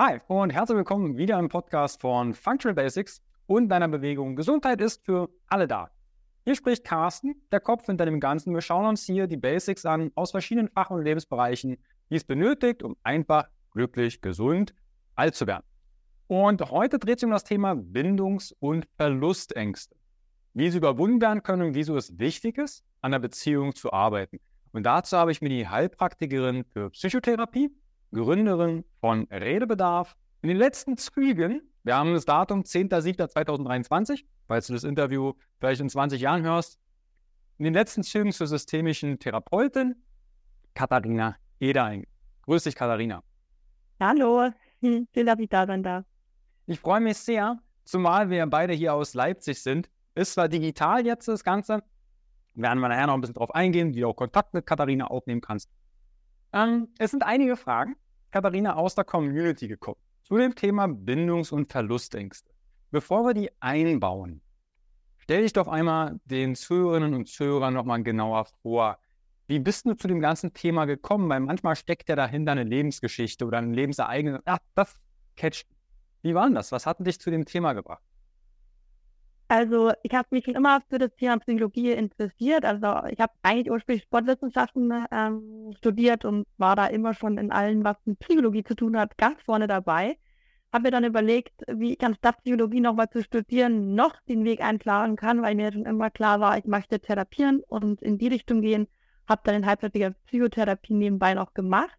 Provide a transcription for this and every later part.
Hi und herzlich willkommen wieder im Podcast von Functional Basics und deiner Bewegung. Gesundheit ist für alle da. Hier spricht Carsten, der Kopf hinter dem Ganzen. Wir schauen uns hier die Basics an aus verschiedenen Fach- und Lebensbereichen, die es benötigt, um einfach glücklich, gesund alt zu werden. Und heute dreht sich um das Thema Bindungs- und Verlustängste. Wie sie überwunden werden können und wieso es wichtig ist, an der Beziehung zu arbeiten. Und dazu habe ich mir die Heilpraktikerin für Psychotherapie Gründerin von Redebedarf. In den letzten Zügen, wir haben das Datum 10.07.2023, falls du das Interview vielleicht in 20 Jahren hörst, in den letzten Zügen zur systemischen Therapeutin Katharina Edeing. Grüß dich, Katharina. Hallo, schön, dass ich da sein darf. Ich freue mich sehr, zumal wir beide hier aus Leipzig sind. Ist zwar digital jetzt das Ganze, werden wir nachher noch ein bisschen drauf eingehen, wie du auch Kontakt mit Katharina aufnehmen kannst. Ähm, es sind einige Fragen, Katharina, aus der Community gekommen zu dem Thema Bindungs- und Verlustängste. Bevor wir die einbauen, stell dich doch einmal den Zuhörerinnen und Zuhörern nochmal genauer vor. Wie bist du zu dem ganzen Thema gekommen? Weil manchmal steckt ja dahinter eine Lebensgeschichte oder ein Lebensereignis. Ach, das catcht. Wie war denn das? Was hat dich zu dem Thema gebracht? Also ich habe mich schon immer für das Thema Psychologie interessiert. Also ich habe eigentlich ursprünglich Sportwissenschaften ähm, studiert und war da immer schon in allen, was mit Psychologie zu tun hat, ganz vorne dabei. Habe mir dann überlegt, wie ich anstatt Psychologie nochmal zu studieren, noch den Weg einschlagen kann, weil mir schon immer klar war, ich möchte therapieren und in die Richtung gehen. Habe dann in halbzeitiger Psychotherapie nebenbei noch gemacht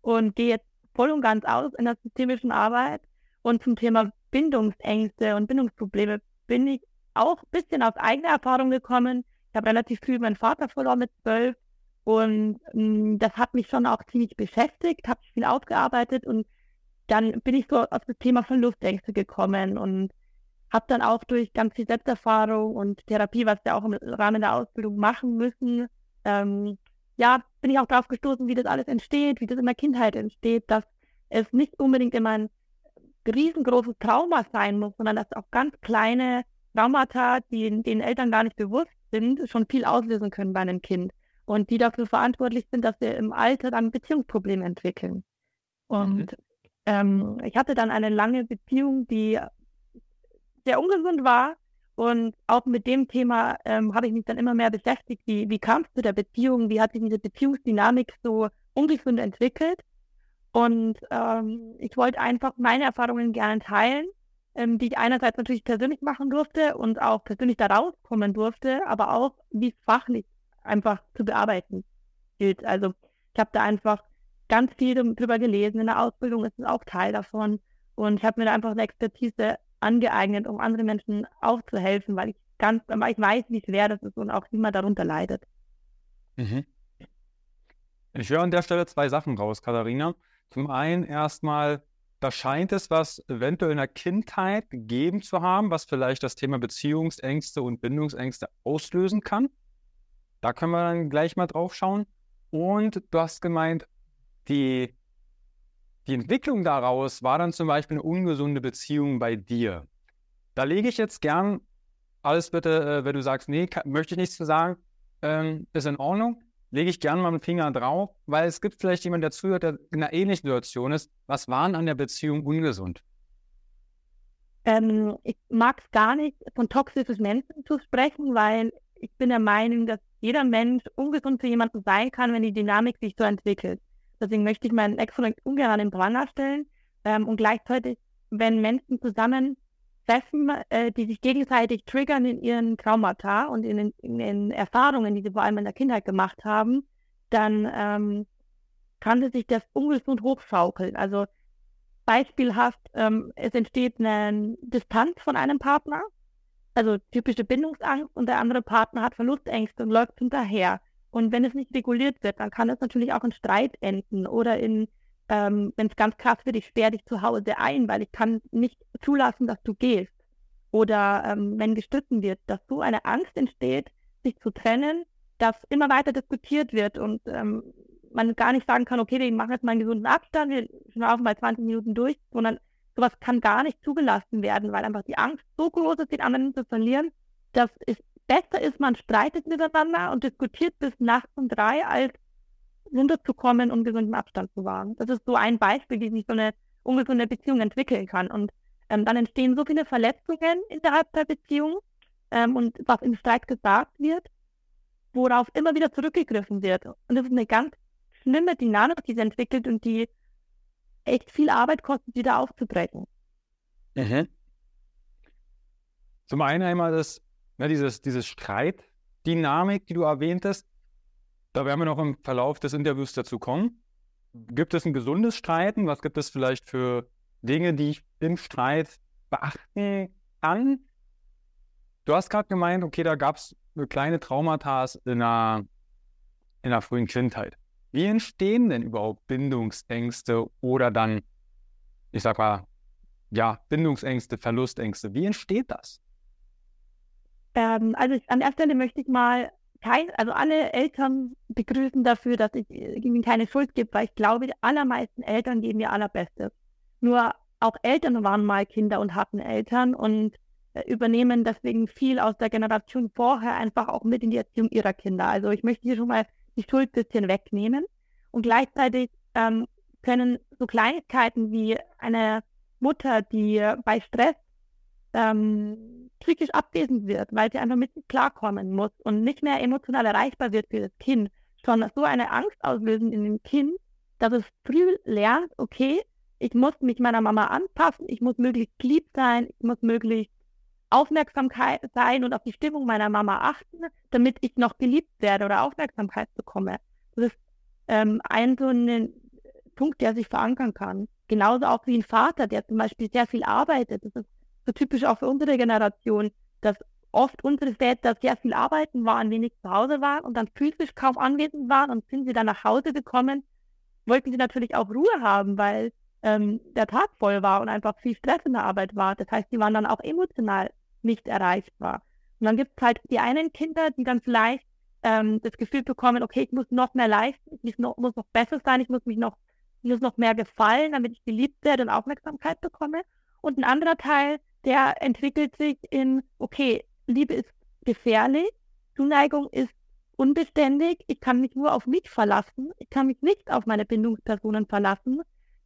und gehe jetzt voll und ganz aus in der systemischen Arbeit. Und zum Thema Bindungsängste und Bindungsprobleme bin ich auch ein bisschen aus eigener Erfahrung gekommen. Ich habe relativ viel meinen Vater verloren mit zwölf und mh, mm, das hat mich schon auch ziemlich beschäftigt, habe viel aufgearbeitet und dann bin ich so auf das Thema Verlustängste gekommen und habe dann auch durch ganz viel Selbsterfahrung und Therapie, was wir auch im Rahmen der Ausbildung machen müssen, ähm, ja, bin ich auch darauf gestoßen, wie das alles entsteht, wie das in der Kindheit entsteht, dass es nicht unbedingt immer ein riesengroßes Trauma sein muss, sondern dass auch ganz kleine Traumata, die den Eltern gar nicht bewusst sind, schon viel auslösen können bei einem Kind und die dafür verantwortlich sind, dass wir im Alter dann Beziehungsprobleme entwickeln. Und mhm. ähm, ich hatte dann eine lange Beziehung, die sehr ungesund war. Und auch mit dem Thema ähm, habe ich mich dann immer mehr beschäftigt. Wie, wie kam es zu der Beziehung? Wie hat sich diese Beziehungsdynamik so ungesund entwickelt? Und ähm, ich wollte einfach meine Erfahrungen gerne teilen, ähm, die ich einerseits natürlich persönlich machen durfte und auch persönlich da rauskommen durfte, aber auch, wie fachlich einfach zu bearbeiten gilt. Also ich habe da einfach ganz viel drüber gelesen. In der Ausbildung ist es auch Teil davon. Und ich habe mir da einfach eine Expertise angeeignet, um anderen Menschen auch zu helfen, weil ich ganz, weil ich weiß, wie schwer das ist und auch wie man darunter leidet. Mhm. Ich höre an der Stelle zwei Sachen raus, Katharina. Zum einen erstmal, da scheint es was eventuell in der Kindheit gegeben zu haben, was vielleicht das Thema Beziehungsängste und Bindungsängste auslösen kann. Da können wir dann gleich mal drauf schauen. Und du hast gemeint, die, die Entwicklung daraus war dann zum Beispiel eine ungesunde Beziehung bei dir. Da lege ich jetzt gern alles bitte, äh, wenn du sagst, nee, kann, möchte ich nichts zu sagen, ähm, ist in Ordnung lege ich gerne mal einen Finger drauf, weil es gibt vielleicht jemanden, der zuhört, der in einer ähnlichen Situation ist. Was waren an der Beziehung ungesund? Ähm, ich mag es gar nicht, von toxischen Menschen zu sprechen, weil ich bin der Meinung, dass jeder Mensch ungesund für jemanden sein kann, wenn die Dynamik sich so entwickelt. Deswegen möchte ich meinen Ex-Freund ungern in Brand stellen. Ähm, und gleichzeitig, wenn Menschen zusammen treffen, äh, die sich gegenseitig triggern in ihren Traumata und in den, in den, Erfahrungen, die sie vor allem in der Kindheit gemacht haben, dann ähm, kann sich das ungesund hochschaukeln. Also beispielhaft, ähm, es entsteht eine Distanz von einem Partner, also typische Bindungsangst und der andere Partner hat Verlustängste und läuft hinterher. Und wenn es nicht reguliert wird, dann kann es natürlich auch in Streit enden oder in ähm, wenn es ganz krass wird, ich sperre dich zu Hause ein, weil ich kann nicht zulassen, dass du gehst. Oder ähm, wenn gestritten wird, dass so eine Angst entsteht, sich zu trennen, dass immer weiter diskutiert wird und ähm, man gar nicht sagen kann, okay, wir machen jetzt mal einen gesunden Abstand, wir schnaufen mal 20 Minuten durch, sondern sowas kann gar nicht zugelassen werden, weil einfach die Angst so groß ist, den anderen zu verlieren, dass es besser ist, man streitet miteinander und diskutiert bis nachts um drei, als runterzukommen und gesunden Abstand zu wahren. Das ist so ein Beispiel, wie sich so eine ungesunde Beziehung entwickeln kann. Und ähm, dann entstehen so viele Verletzungen innerhalb der Beziehung ähm, und was im Streit gesagt wird, worauf immer wieder zurückgegriffen wird. Und das ist eine ganz schlimme Dynamik, die sich entwickelt und die echt viel Arbeit kostet, wieder aufzubrechen. Mhm. Zum einen einmal das, ne, dieses, dieses Streitdynamik, die du erwähntest. Da werden wir noch im Verlauf des Interviews dazu kommen. Gibt es ein gesundes Streiten? Was gibt es vielleicht für Dinge, die ich im Streit beachten kann? Du hast gerade gemeint, okay, da gab es kleine Traumata in einer, in frühen Kindheit. Wie entstehen denn überhaupt Bindungsängste oder dann, ich sag mal, ja, Bindungsängste, Verlustängste? Wie entsteht das? Ähm, also ich, an der Stelle möchte ich mal kein, also alle Eltern begrüßen dafür, dass ich ihnen keine Schuld gebe, weil ich glaube, die allermeisten Eltern geben ihr allerbestes. Nur auch Eltern waren mal Kinder und hatten Eltern und äh, übernehmen deswegen viel aus der Generation vorher einfach auch mit in die Erziehung ihrer Kinder. Also ich möchte hier schon mal die Schuld ein bisschen wegnehmen. Und gleichzeitig ähm, können so Kleinigkeiten wie eine Mutter, die bei Stress ähm, psychisch abwesend wird, weil sie einfach mit klarkommen muss und nicht mehr emotional erreichbar wird für das Kind, schon so eine Angst auslösen in dem Kind, dass es früh lernt, okay, ich muss mich meiner Mama anpassen, ich muss möglichst lieb sein, ich muss möglichst Aufmerksamkeit sein und auf die Stimmung meiner Mama achten, damit ich noch geliebt werde oder Aufmerksamkeit bekomme. Das ist ähm, ein so ein Punkt, der sich verankern kann. Genauso auch wie ein Vater, der zum Beispiel sehr viel arbeitet. Das ist so typisch auch für unsere Generation, dass oft unsere Väter sehr viel arbeiten waren, wenig zu Hause waren und dann physisch kaum anwesend waren und sind sie dann nach Hause gekommen, wollten sie natürlich auch Ruhe haben, weil ähm, der Tag voll war und einfach viel Stress in der Arbeit war. Das heißt, die waren dann auch emotional nicht erreichbar. Und dann gibt es halt die einen Kinder, die dann vielleicht ähm, das Gefühl bekommen, okay, ich muss noch mehr leisten, ich muss noch, muss noch besser sein, ich muss mich noch, ich muss noch mehr gefallen, damit ich geliebt werde und Aufmerksamkeit bekomme. Und ein anderer Teil, der entwickelt sich in, okay, Liebe ist gefährlich, Zuneigung ist unbeständig, ich kann mich nur auf mich verlassen, ich kann mich nicht auf meine Bindungspersonen verlassen.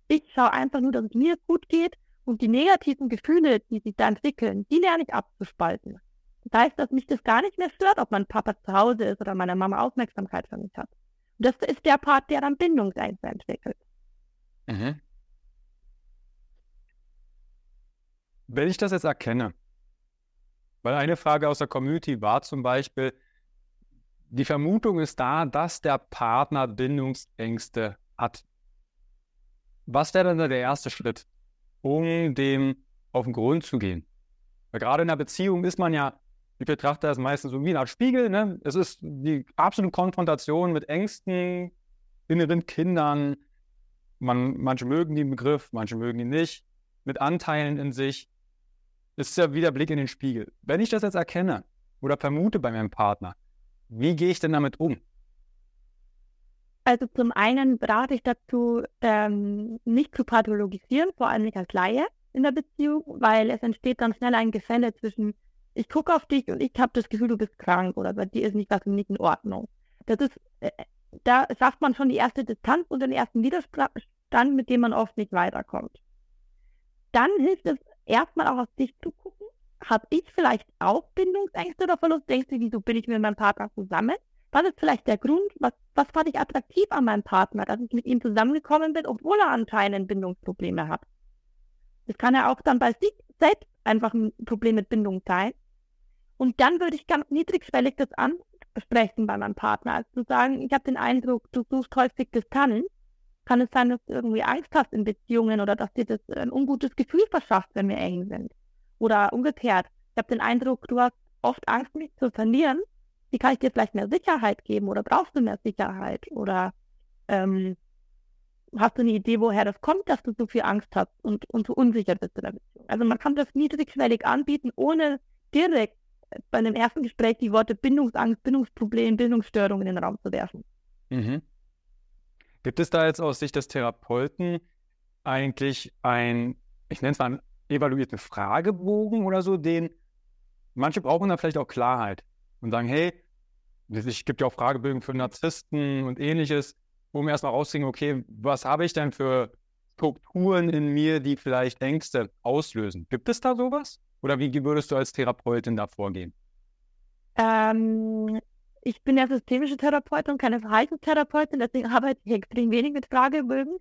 Ich schaue einfach nur, dass es mir gut geht und die negativen Gefühle, die sich da entwickeln, die lerne ich abzuspalten. Das heißt, dass mich das gar nicht mehr stört, ob mein Papa zu Hause ist oder meine Mama Aufmerksamkeit für mich hat. Und das ist der Part, der dann Bindungsängste entwickelt. Mhm. Wenn ich das jetzt erkenne, weil eine Frage aus der Community war zum Beispiel, die Vermutung ist da, dass der Partner Bindungsängste hat. Was wäre dann der erste Schritt, um dem auf den Grund zu gehen? Weil gerade in einer Beziehung ist man ja ich betrachte das meistens so wie eine Art Spiegel. Ne? Es ist die absolute Konfrontation mit Ängsten, inneren Kindern. Man, manche mögen den Begriff, manche mögen ihn nicht. Mit Anteilen in sich. Ist ja wie der Blick in den Spiegel. Wenn ich das jetzt erkenne oder vermute bei meinem Partner, wie gehe ich denn damit um? Also zum einen berate ich dazu, ähm, nicht zu pathologisieren, vor allem nicht als Laie in der Beziehung, weil es entsteht dann schnell ein Gefälle zwischen ich gucke auf dich und ich habe das Gefühl, du bist krank oder bei dir ist nicht was nicht in Ordnung. Das ist, äh, da schafft man schon die erste Distanz und den ersten Widerstand, mit dem man oft nicht weiterkommt. Dann hilft es erstmal auch auf dich zu gucken. Habe ich vielleicht auch Bindungsängste oder Verlustängste? Wieso bin ich mit meinem Partner zusammen? Was ist vielleicht der Grund? Was, was fand ich attraktiv an meinem Partner, dass ich mit ihm zusammengekommen bin, obwohl er anscheinend Bindungsprobleme hat? Das kann er auch dann bei sich selbst einfach ein Problem mit Bindung sein. Und dann würde ich ganz niedrigschwellig das ansprechen bei meinem Partner. Also zu sagen, ich habe den Eindruck, du suchst häufig Distanz. Kann es sein, dass du irgendwie Angst hast in Beziehungen oder dass dir das ein ungutes Gefühl verschafft, wenn wir eng sind? Oder umgekehrt, ich habe den Eindruck, du hast oft Angst, mich zu verlieren. Wie kann ich dir vielleicht mehr Sicherheit geben oder brauchst du mehr Sicherheit? Oder ähm, hast du eine Idee, woher das kommt, dass du so viel Angst hast und, und so unsicher bist in der Beziehung? Also man kann das niedrigschwellig anbieten, ohne direkt bei einem ersten Gespräch die Worte Bindungsangst, Bindungsproblem, Bindungsstörung in den Raum zu werfen. Mhm. Gibt es da jetzt aus Sicht des Therapeuten eigentlich ein, ich nenne es mal einen evaluierten Fragebogen oder so, den manche brauchen da vielleicht auch Klarheit und sagen, hey, es gibt ja auch Fragebögen für Narzissten und ähnliches, um erstmal rauszukriegen, okay, was habe ich denn für Strukturen in mir, die vielleicht Ängste auslösen. Gibt es da sowas? Oder wie würdest du als Therapeutin da vorgehen? Ähm, ich bin ja systemische Therapeutin und keine Verhaltenstherapeutin, deswegen arbeite ich extrem wenig mit Fragebögen.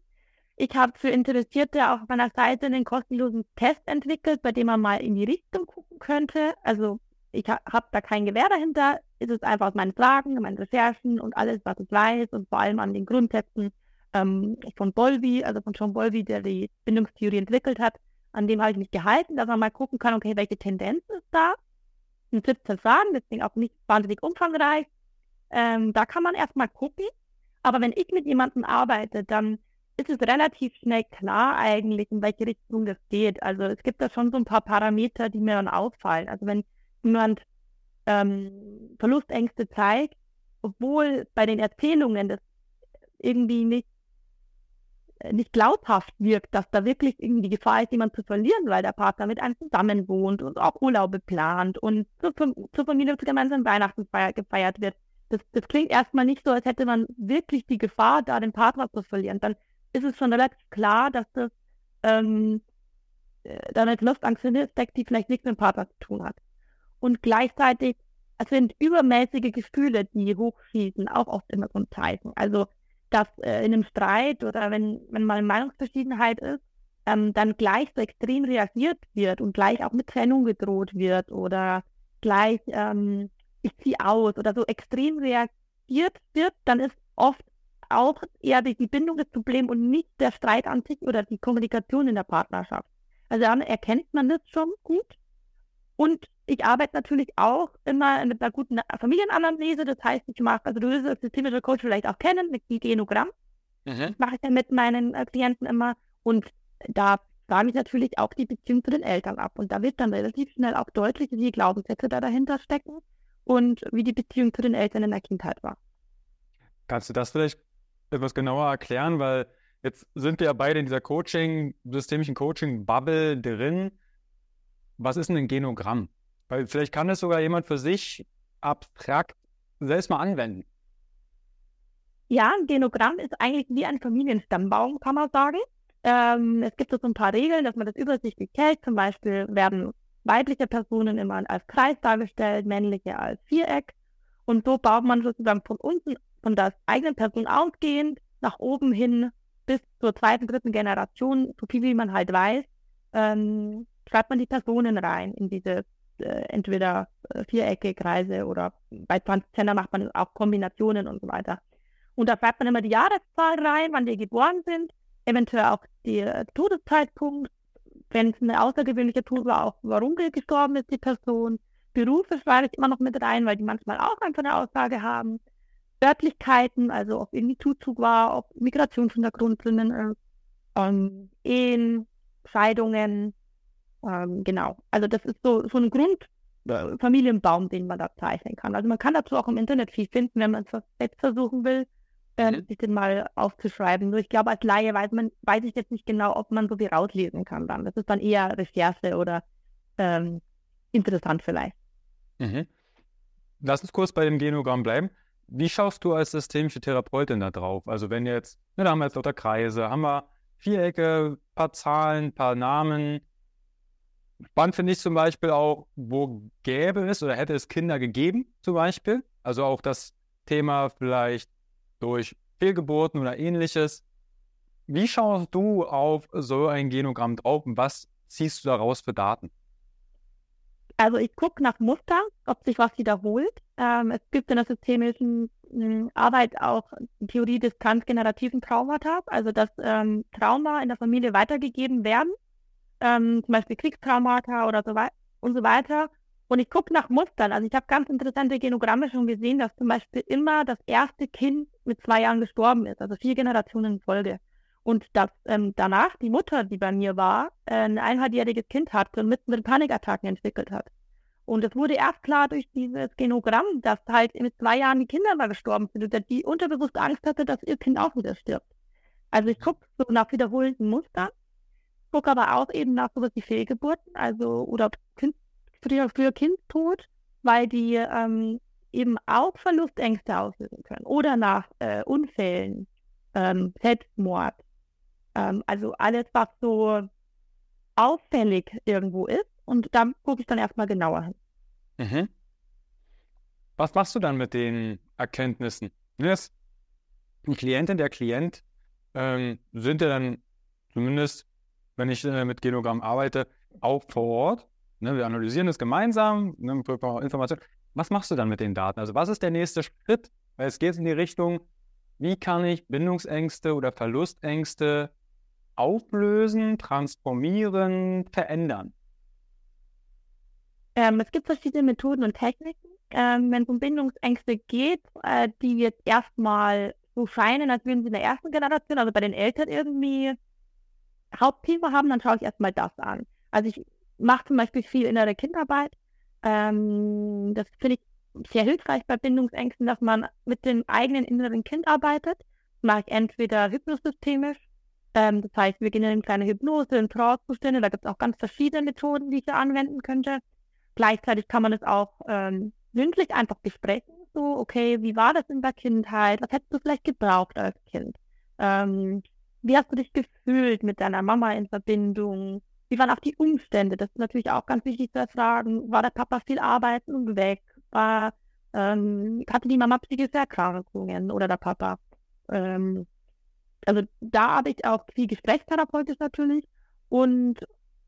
Ich habe für Interessierte auf meiner Seite einen kostenlosen Test entwickelt, bei dem man mal in die Richtung gucken könnte. Also ich ha habe da kein Gewehr dahinter. Es ist einfach aus meinen Fragen, meinen Recherchen und alles, was ich weiß und vor allem an den Grundsätzen ähm, von Bolby, also von John Bolby, der die Bindungstheorie entwickelt hat, an dem habe ich mich gehalten, dass man mal gucken kann, okay, welche Tendenz ist da. Ein 17 Fragen, deswegen auch nicht wahnsinnig umfangreich. Ähm, da kann man erstmal gucken. Aber wenn ich mit jemandem arbeite, dann ist es relativ schnell klar eigentlich, in welche Richtung das geht. Also es gibt da schon so ein paar Parameter, die mir dann auffallen. Also wenn jemand ähm, Verlustängste zeigt, obwohl bei den Erzählungen das irgendwie nicht nicht glaubhaft wirkt, dass da wirklich irgendwie die Gefahr ist, jemanden zu verlieren, weil der Partner mit einem zusammen wohnt und auch Urlaube plant und zur, zur Familie zu gemeinsamen Weihnachten feier, gefeiert wird. Das, das klingt erstmal nicht so, als hätte man wirklich die Gefahr, da den Partner zu verlieren. Dann ist es schon relativ klar, dass das ähm, äh, da eine Lustangst steckt, die vielleicht nichts mit dem Partner zu tun hat. Und gleichzeitig es sind übermäßige Gefühle, die hochschießen, auch oft immer so ein Zeichen. Also dass äh, in einem Streit oder wenn, wenn mal eine Meinungsverschiedenheit ist, ähm, dann gleich so extrem reagiert wird und gleich auch mit Trennung gedroht wird oder gleich ähm, ich ziehe aus oder so extrem reagiert wird, dann ist oft auch eher die, die Bindung das Problem und nicht der Streit an sich oder die Kommunikation in der Partnerschaft. Also dann erkennt man das schon gut. Und ich arbeite natürlich auch immer mit einer guten Familienanalyse. Das heißt, ich mache, also du wirst als systemischer Coach vielleicht auch kennen, mit Genogramm. Mhm. Mache ich dann mit meinen äh, Klienten immer. Und da frage ich natürlich auch die Beziehung zu den Eltern ab. Und da wird dann relativ schnell auch deutlich, wie die Glaubenssätze da dahinter stecken und wie die Beziehung zu den Eltern in der Kindheit war. Kannst du das vielleicht etwas genauer erklären? Weil jetzt sind wir ja beide in dieser Coaching, systemischen Coaching-Bubble drin. Was ist denn ein Genogramm? Weil vielleicht kann es sogar jemand für sich abstrakt selbst mal anwenden. Ja, ein Genogramm ist eigentlich wie ein Familienstammbaum, kann man sagen. Ähm, es gibt so ein paar Regeln, dass man das übersichtlich hält. Zum Beispiel werden weibliche Personen immer als Kreis dargestellt, männliche als Viereck. Und so baut man sozusagen von unten, von der eigenen Person ausgehend, nach oben hin bis zur zweiten, dritten Generation, so viel wie man halt weiß, ähm, schreibt man die Personen rein in diese äh, entweder äh, Vierecke, Kreise oder bei 20 Zehner macht man auch Kombinationen und so weiter. Und da schreibt man immer die Jahreszahl rein, wann die geboren sind, eventuell auch der Todeszeitpunkt, wenn es eine außergewöhnliche Tod war, auch warum gestorben ist die Person. Berufe schreibe ich immer noch mit rein, weil die manchmal auch einfach eine Aussage haben. Örtlichkeiten, also ob irgendwie Zuzug war, ob Migrationshintergrund drinnen ist, ähm, Ehen, Scheidungen, ähm, genau. Also das ist so, so ein Grundfamilienbaum, den man da zeichnen kann. Also man kann dazu auch im Internet viel finden, wenn man es selbst versuchen will, äh, mhm. sich den mal aufzuschreiben. Nur ich glaube, als Laie weiß man, weiß ich jetzt nicht genau, ob man so viel rauslesen kann dann. Das ist dann eher Recherche oder ähm, interessant vielleicht. Mhm. Lass uns kurz bei dem Genogramm bleiben. Wie schaust du als systemische Therapeutin da drauf? Also wenn jetzt, ne, da haben wir jetzt lauter Kreise, haben wir Vierecke, paar Zahlen, paar Namen, Spannend finde ich zum Beispiel auch, wo gäbe es oder hätte es Kinder gegeben, zum Beispiel. Also auch das Thema vielleicht durch Fehlgeburten oder ähnliches. Wie schaust du auf so ein Genogramm drauf und was ziehst du daraus für Daten? Also ich gucke nach Muster, ob sich was wiederholt. Ähm, es gibt in der systemischen äh, Arbeit auch Theorie des transgenerativen Traumata, also dass ähm, Trauma in der Familie weitergegeben werden ähm, zum Beispiel Kriegstraumata oder so weiter und so weiter. Und ich gucke nach Mustern. Also ich habe ganz interessante Genogramme schon gesehen, dass zum Beispiel immer das erste Kind mit zwei Jahren gestorben ist, also vier Generationen in Folge. Und dass ähm, danach die Mutter, die bei mir war, äh, ein eineinhalbjähriges Kind hatte und mit, mit Panikattacken entwickelt hat. Und es wurde erst klar durch dieses Genogramm, dass halt mit zwei Jahren die Kinder mal gestorben sind und die unterbewusst Angst hatte, dass ihr Kind auch wieder stirbt. Also ich gucke so nach wiederholenden Mustern gucke aber auch eben nach sowas wie Fehlgeburten, also oder kind, früher, früher Kindstod, weil die ähm, eben auch Verlustängste auslösen können. Oder nach äh, Unfällen, ähm, Selbstmord, Ähm, also alles, was so auffällig irgendwo ist. Und da gucke ich dann erstmal genauer hin. Mhm. Was machst du dann mit den Erkenntnissen? Jetzt, die Klientin, der Klient ähm, sind ja dann zumindest, wenn ich äh, mit Genogramm arbeite, auch vor Ort. Ne, wir analysieren es gemeinsam, ne, Informationen. Was machst du dann mit den Daten? Also was ist der nächste Schritt? Weil es geht in die Richtung, wie kann ich Bindungsängste oder Verlustängste auflösen, transformieren, verändern? Ähm, es gibt verschiedene Methoden und Techniken. Ähm, wenn es um Bindungsängste geht, äh, die jetzt erstmal so scheinen, als würden sie in der ersten Generation, also bei den Eltern irgendwie Hauptthema haben, dann schaue ich erstmal das an. Also ich mache zum Beispiel viel innere Kindarbeit. Ähm, das finde ich sehr hilfreich bei Bindungsängsten, dass man mit dem eigenen inneren Kind arbeitet. Das mache ich entweder hypnosystemisch, ähm, das heißt, wir gehen in eine kleine Hypnose, in Trance-Zustände, da gibt es auch ganz verschiedene Methoden, die ich da anwenden könnte. Gleichzeitig kann man es auch ähm, mündlich einfach besprechen, so, okay, wie war das in der Kindheit, was hättest du vielleicht gebraucht als Kind? Ähm, wie hast du dich gefühlt mit deiner Mama in Verbindung? Wie waren auch die Umstände? Das ist natürlich auch ganz wichtig zu erfragen. War der Papa viel arbeiten und weg? War, ähm, hatte die Mama psychische Erkrankungen oder der Papa? Ähm, also da habe ich auch viel gesprächstherapeutisch natürlich. Und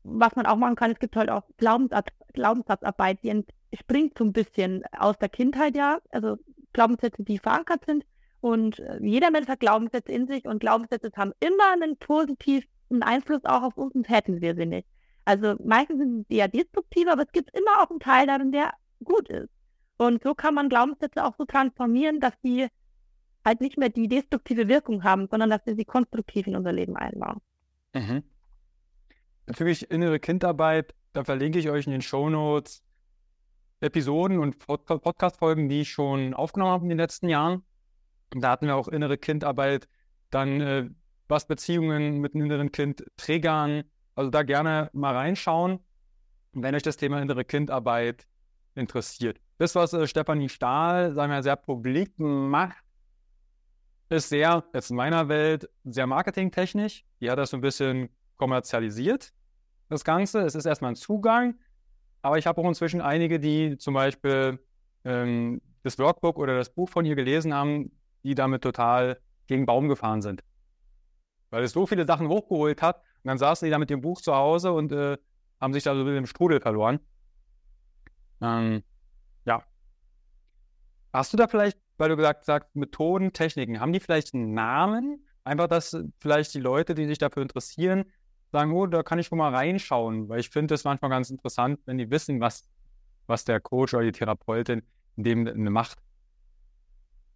was man auch machen kann, es gibt halt auch Glaubenssatz, Glaubenssatzarbeit, die entspringt so ein bisschen aus der Kindheit, ja. Also Glaubenssätze, die verankert sind. Und äh, jeder Mensch hat Glaubenssätze in sich und Glaubenssätze haben immer einen positiven Einfluss auch auf uns und hätten wir sie nicht. Also meistens sind sie eher destruktiv, aber es gibt immer auch einen Teil darin, der gut ist. Und so kann man Glaubenssätze auch so transformieren, dass sie halt nicht mehr die destruktive Wirkung haben, sondern dass wir sie konstruktiv in unser Leben einbauen. Mhm. Bezüglich innere Kindarbeit, da verlinke ich euch in den Show Notes Episoden und Podcast-Folgen, die ich schon aufgenommen habe in den letzten Jahren. Da hatten wir auch innere Kindarbeit, dann äh, was Beziehungen mit einem inneren Kind triggern. Also da gerne mal reinschauen, wenn euch das Thema innere Kindarbeit interessiert. Das, was äh, Stefanie Stahl, sagen wir, sehr publik macht, ist sehr, jetzt in meiner Welt, sehr marketingtechnisch. Die hat das so ein bisschen kommerzialisiert, das Ganze. Es ist erstmal ein Zugang, aber ich habe auch inzwischen einige, die zum Beispiel ähm, das Workbook oder das Buch von ihr gelesen haben, die damit total gegen Baum gefahren sind. Weil es so viele Sachen hochgeholt hat und dann saßen die da mit dem Buch zu Hause und äh, haben sich da so ein bisschen im Strudel verloren. Ähm, ja. Hast du da vielleicht, weil du gesagt hast, Methoden, Techniken, haben die vielleicht einen Namen? Einfach, dass vielleicht die Leute, die sich dafür interessieren, sagen, oh, da kann ich schon mal reinschauen, weil ich finde es manchmal ganz interessant, wenn die wissen, was, was der Coach oder die Therapeutin in dem macht.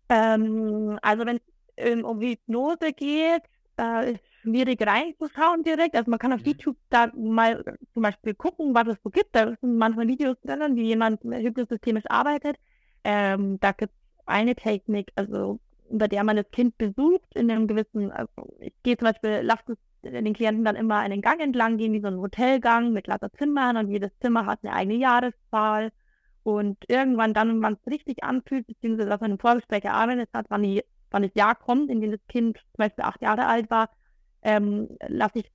Ähm, also wenn es um Hypnose geht, äh, ist schwierig reinzuschauen direkt. Also man kann auf mhm. YouTube da mal zum Beispiel gucken, was es so gibt. Da sind manchmal Videos drin, wie jemand hypnosystemisch arbeitet. Ähm, da gibt es eine Technik, also bei der man das Kind besucht in einem gewissen, also ich gehe zum Beispiel, lasse den Klienten dann immer einen Gang entlang gehen, wie so ein Hotelgang mit lauter Zimmern und jedes Zimmer hat eine eigene Jahreszahl. Und irgendwann dann, wenn man es richtig anfühlt, beziehungsweise was man im Vorgespräch erarbeitet hat, wann, die, wann das Jahr kommt, in dem das Kind zum Beispiel acht Jahre alt war, ähm, lasse ich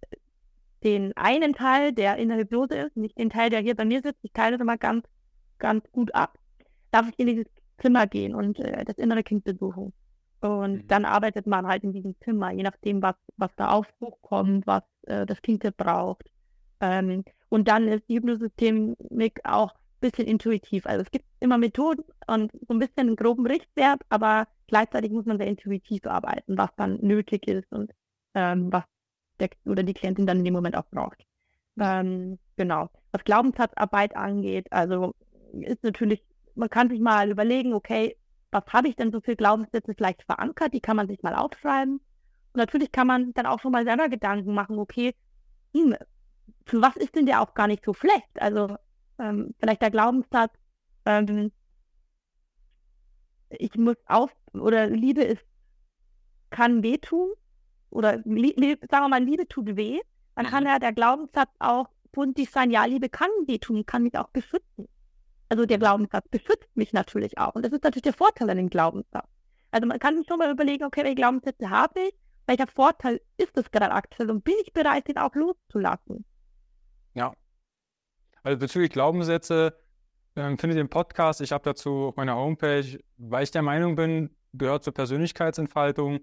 den einen Teil, der in der Hypnose ist, nicht den Teil, der hier bei mir sitzt, ich teile das immer ganz, ganz gut ab, darf ich in dieses Zimmer gehen und äh, das innere Kind besuchen. Und mhm. dann arbeitet man halt in diesem Zimmer, je nachdem, was, was da aufkommt, was äh, das Kind braucht. Ähm, und dann ist die Hypnosystemik auch bisschen intuitiv. Also es gibt immer Methoden und so ein bisschen einen groben Richtwert, aber gleichzeitig muss man sehr intuitiv arbeiten, was dann nötig ist und ähm, was der oder die Klientin dann in dem Moment auch braucht. Ähm, genau. Was Glaubenssatzarbeit angeht, also ist natürlich, man kann sich mal überlegen, okay, was habe ich denn so für Glaubenssätze vielleicht verankert, die kann man sich mal aufschreiben. Und natürlich kann man dann auch schon mal selber Gedanken machen, okay, hm, für was ist denn der auch gar nicht so schlecht? Also ähm, vielleicht der Glaubenssatz, ähm, ich muss auf, oder Liebe ist, kann wehtun, oder sagen wir mal, Liebe tut weh, dann kann mhm. ja der Glaubenssatz auch positiv sein, ja, Liebe kann wehtun, kann mich auch beschützen. Also der Glaubenssatz beschützt mich natürlich auch. Und das ist natürlich der Vorteil an dem Glaubenssatz. Also man kann sich schon mal überlegen, okay, welche Glaubenssätze habe ich? welcher Vorteil ist es gerade aktuell und bin ich bereit, den auch loszulassen? Also bezüglich Glaubenssätze ähm, findet ihr den Podcast. Ich habe dazu auf meiner Homepage, weil ich der Meinung bin, gehört zur Persönlichkeitsentfaltung,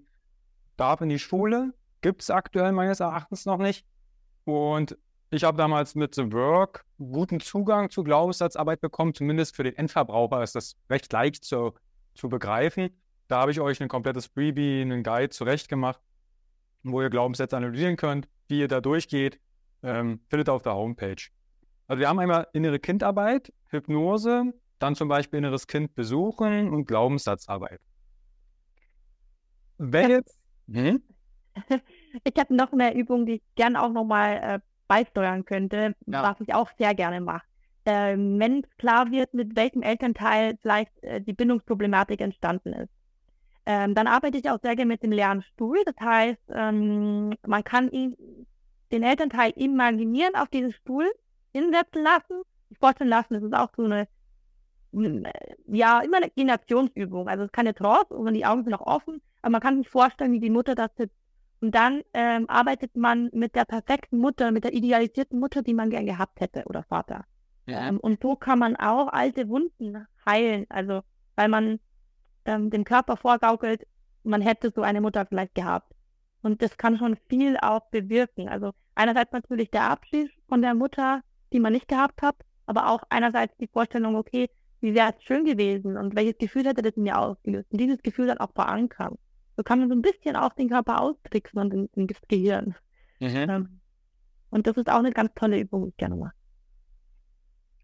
darf in die Schule, gibt es aktuell meines Erachtens noch nicht. Und ich habe damals mit The Work guten Zugang zu Glaubenssatzarbeit bekommen, zumindest für den Endverbraucher ist das recht leicht zu, zu begreifen. Da habe ich euch ein komplettes Freebie, einen Guide zurechtgemacht, wo ihr Glaubenssätze analysieren könnt, wie ihr da durchgeht, ähm, findet ihr auf der Homepage. Also wir haben einmal innere Kindarbeit, Hypnose, dann zum Beispiel inneres Kind besuchen und Glaubenssatzarbeit. Wenn jetzt... Hm? Ich habe noch eine Übung, die ich gerne auch nochmal äh, beisteuern könnte, ja. was ich auch sehr gerne mache. Ähm, wenn klar wird, mit welchem Elternteil vielleicht äh, die Bindungsproblematik entstanden ist. Ähm, dann arbeite ich auch sehr gerne mit dem Lernstuhl. Das heißt, ähm, man kann ihn, den Elternteil imaginieren auf diesen Stuhl hinsetzen lassen, vorstellen lassen. Das ist auch so eine, ja, immer eine Imaginationsübung. Also es ist keine Trance und die Augen sind noch offen, aber man kann sich vorstellen, wie die Mutter da sitzt und dann ähm, arbeitet man mit der perfekten Mutter, mit der idealisierten Mutter, die man gern gehabt hätte oder Vater. Ja. Ähm, und so kann man auch alte Wunden heilen. Also, weil man ähm, dem Körper vorgaukelt, man hätte so eine Mutter vielleicht gehabt. Und das kann schon viel auch bewirken. Also einerseits natürlich der Abschied von der Mutter, die man nicht gehabt hat, aber auch einerseits die Vorstellung, okay, wie wäre es schön gewesen und welches Gefühl hätte das in mir ausgelöst. Und dieses Gefühl dann auch verankern. So kann man so ein bisschen auch den Körper austricksen und das Gehirn. Mhm. Ähm, und das ist auch eine ganz tolle Übung, die ich gerne mache.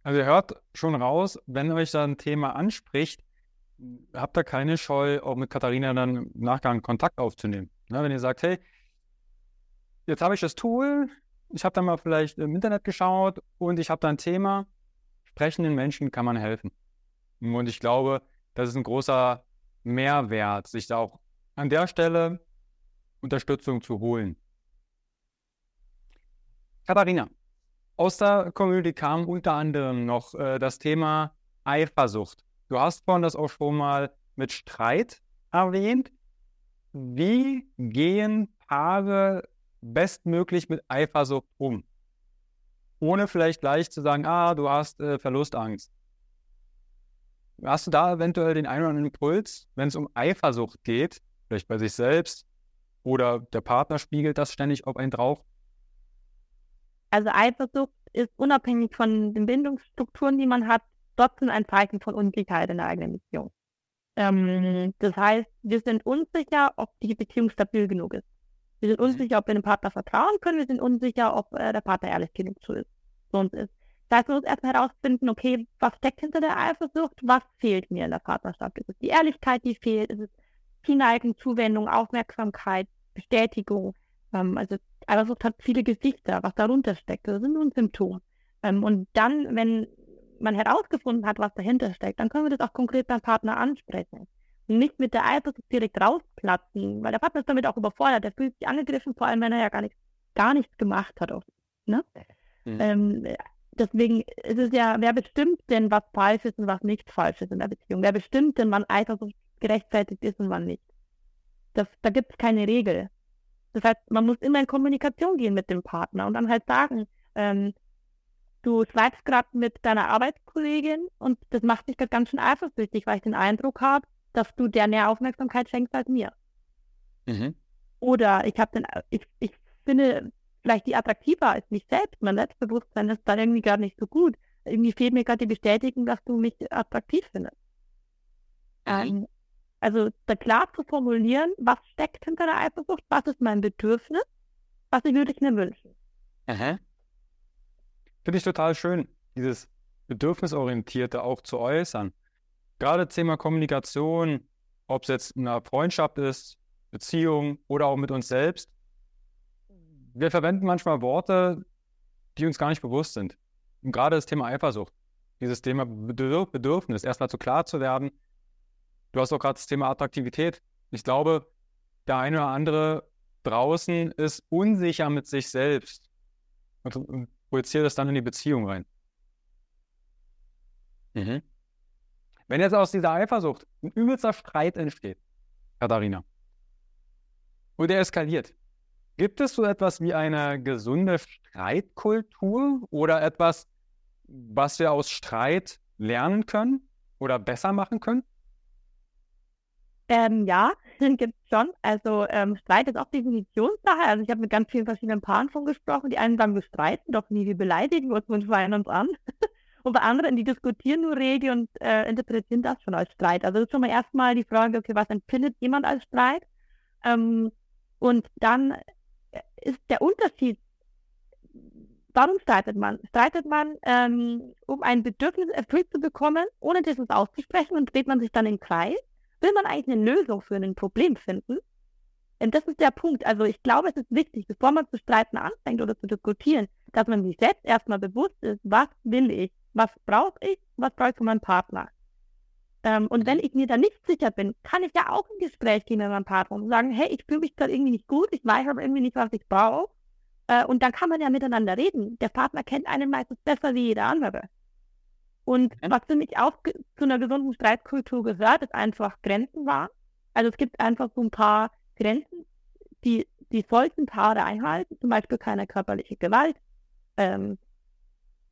Also ihr hört schon raus, wenn euch da ein Thema anspricht, habt ihr keine Scheu, auch mit Katharina dann im Nachgang Kontakt aufzunehmen. Ne, wenn ihr sagt, hey, jetzt habe ich das Tool, ich habe da mal vielleicht im Internet geschaut und ich habe da ein Thema, sprechenden Menschen kann man helfen. Und ich glaube, das ist ein großer Mehrwert, sich da auch an der Stelle Unterstützung zu holen. Katharina, aus der Community kam unter anderem noch äh, das Thema Eifersucht. Du hast vorhin das auch schon mal mit Streit erwähnt. Wie gehen Paare bestmöglich mit Eifersucht um? Ohne vielleicht gleich zu sagen, ah, du hast äh, Verlustangst. Hast du da eventuell den einen oder anderen Impuls, wenn es um Eifersucht geht, vielleicht bei sich selbst oder der Partner spiegelt das ständig auf einen drauf? Also Eifersucht ist unabhängig von den Bindungsstrukturen, die man hat, trotzdem ein Zeichen von Unsicherheit in der eigenen Beziehung. Ähm, das heißt, wir sind unsicher, ob die Beziehung stabil genug ist. Wir sind mhm. unsicher, ob wir dem Partner vertrauen können. Wir sind unsicher, ob äh, der Partner ehrlich genug zu, ist, zu uns ist. Das heißt, wir müssen erstmal herausfinden, okay, was steckt hinter der Eifersucht? Was fehlt mir in der Partnerschaft? Ist es die Ehrlichkeit, die fehlt? Ist es Zuneigung, Zuwendung, Aufmerksamkeit, Bestätigung. Ähm, also Eifersucht hat viele Gesichter, was darunter steckt. Das sind nur ein Symptom. Ähm, und dann, wenn man herausgefunden hat, was dahinter steckt, dann können wir das auch konkret beim Partner ansprechen. Nicht mit der Eifersucht direkt rausplatzen, weil der Partner ist damit auch überfordert. Der fühlt sich angegriffen, vor allem wenn er ja gar nichts, gar nichts gemacht hat. Auch, ne? Mhm. Ähm, deswegen ist es ja, wer bestimmt denn, was falsch ist und was nicht falsch ist in der Beziehung? Wer bestimmt denn, wann Eifersucht gerechtfertigt ist und wann nicht. Das, da gibt es keine Regel. Das heißt, man muss immer in Kommunikation gehen mit dem Partner und dann halt sagen, ähm, du schreibst gerade mit deiner Arbeitskollegin und das macht dich gerade ganz schön eifersüchtig, weil ich den Eindruck habe, dass du der mehr Aufmerksamkeit schenkst als mir. Mhm. Oder ich habe den, ich, ich finde vielleicht die attraktiver als mich selbst. Mein Selbstbewusstsein ist dann irgendwie gar nicht so gut. Irgendwie fehlt mir gerade die Bestätigung, dass du mich attraktiv findest. Mhm. Ähm, also da klar zu formulieren, was steckt hinter der Eifersucht, was ist mein Bedürfnis, was würde ich mir wünschen. Aha. Finde ich total schön, dieses Bedürfnisorientierte auch zu äußern. Gerade Thema Kommunikation, ob es jetzt eine Freundschaft ist, Beziehung oder auch mit uns selbst. Wir verwenden manchmal Worte, die uns gar nicht bewusst sind. Und gerade das Thema Eifersucht, dieses Thema Bedürfnis, erstmal zu klar zu werden, Du hast auch gerade das Thema Attraktivität. Ich glaube, der eine oder andere draußen ist unsicher mit sich selbst und projiziert das dann in die Beziehung rein. Mhm. Wenn jetzt aus dieser Eifersucht ein übelster Streit entsteht, Katharina, und er eskaliert. Gibt es so etwas wie eine gesunde Streitkultur oder etwas, was wir aus Streit lernen können oder besser machen können? Ähm, ja, gibt es schon. Also ähm, Streit ist auch Definitionssache. Also ich habe mit ganz vielen verschiedenen Paaren schon gesprochen. Die einen sagen, wir streiten doch nie, wir beleidigen uns und schreien uns an. und bei anderen, die diskutieren nur rege und äh, interpretieren das schon als Streit. Also das ist schon mal erstmal die Frage, okay, was empfindet jemand als Streit? Ähm, und dann äh, ist der Unterschied, warum streitet man? Streitet man, ähm, um ein Bedürfnis erfüllt zu bekommen, ohne das auszusprechen und dreht man sich dann im Kreis? will man eigentlich eine Lösung für ein Problem finden? Und das ist der Punkt. Also ich glaube, es ist wichtig, bevor man zu streiten anfängt oder zu diskutieren, dass man sich selbst erstmal bewusst ist, was will ich, was brauche ich, was brauche ich von meinem Partner. Ähm, und wenn ich mir da nicht sicher bin, kann ich ja auch ein Gespräch gehen mit meinem Partner und sagen, hey, ich fühle mich gerade irgendwie nicht gut, ich weiß aber irgendwie nicht, was ich brauche. Äh, und dann kann man ja miteinander reden. Der Partner kennt einen meistens besser wie jeder andere. Und was für mich auch zu einer gesunden Streitkultur gehört, ist einfach Grenzen wahren. Also es gibt einfach so ein paar Grenzen, die, die sollten Paare einhalten, zum Beispiel keine körperliche Gewalt, ähm,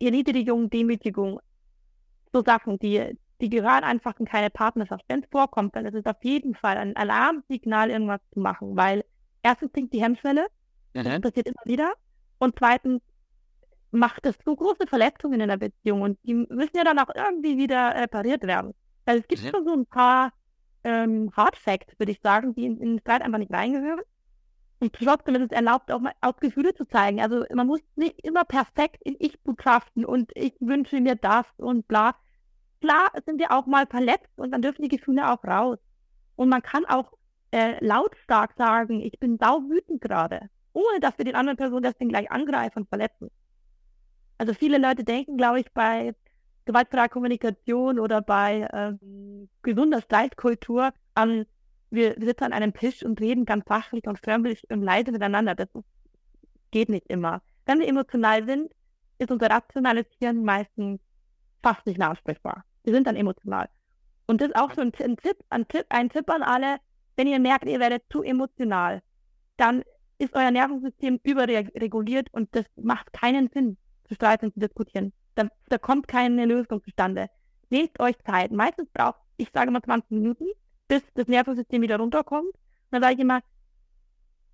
Erniedrigung, Demütigung, so Sachen, die, die gehören einfach in keine Partnerschaft. Wenn es vorkommt, dann ist es auf jeden Fall ein Alarmsignal, irgendwas zu machen, weil erstens sinkt die Hemmschwelle, mhm. das passiert immer wieder, und zweitens macht es so große Verletzungen in der Beziehung und die müssen ja dann auch irgendwie wieder repariert werden. Also es gibt mhm. schon so ein paar ähm, Hard Facts, würde ich sagen, die in, in den Streit einfach nicht reingehören. Und trotzdem ist es erlaubt, auch mal auch Gefühle zu zeigen. Also man muss nicht immer perfekt in Ich-Botschaften und ich wünsche mir das und bla. Klar sind wir auch mal verletzt und dann dürfen die Gefühle auch raus. Und man kann auch äh, lautstark sagen, ich bin sau wütend gerade, ohne dass wir den anderen Person deswegen gleich angreifen und verletzen. Also viele Leute denken, glaube ich, bei gewaltfreier Kommunikation oder bei ähm, gesunder Streitkultur an, wir, sitzen an einem Tisch und reden ganz fachlich und förmlich und leise miteinander. Das geht nicht immer. Wenn wir emotional sind, ist unser rationales Hirn meistens fast nicht nachsprechbar. Wir sind dann emotional. Und das ist auch so ein, ein, Tipp, ein, Tipp, ein Tipp an alle, wenn ihr merkt, ihr werdet zu emotional, dann ist euer Nervensystem überreguliert und das macht keinen Sinn zu streiten und zu diskutieren. Da, da kommt keine Lösung zustande. Nehmt euch Zeit. Meistens braucht, ich sage mal 20 Minuten, bis das Nervensystem wieder runterkommt. Und dann sage ich immer,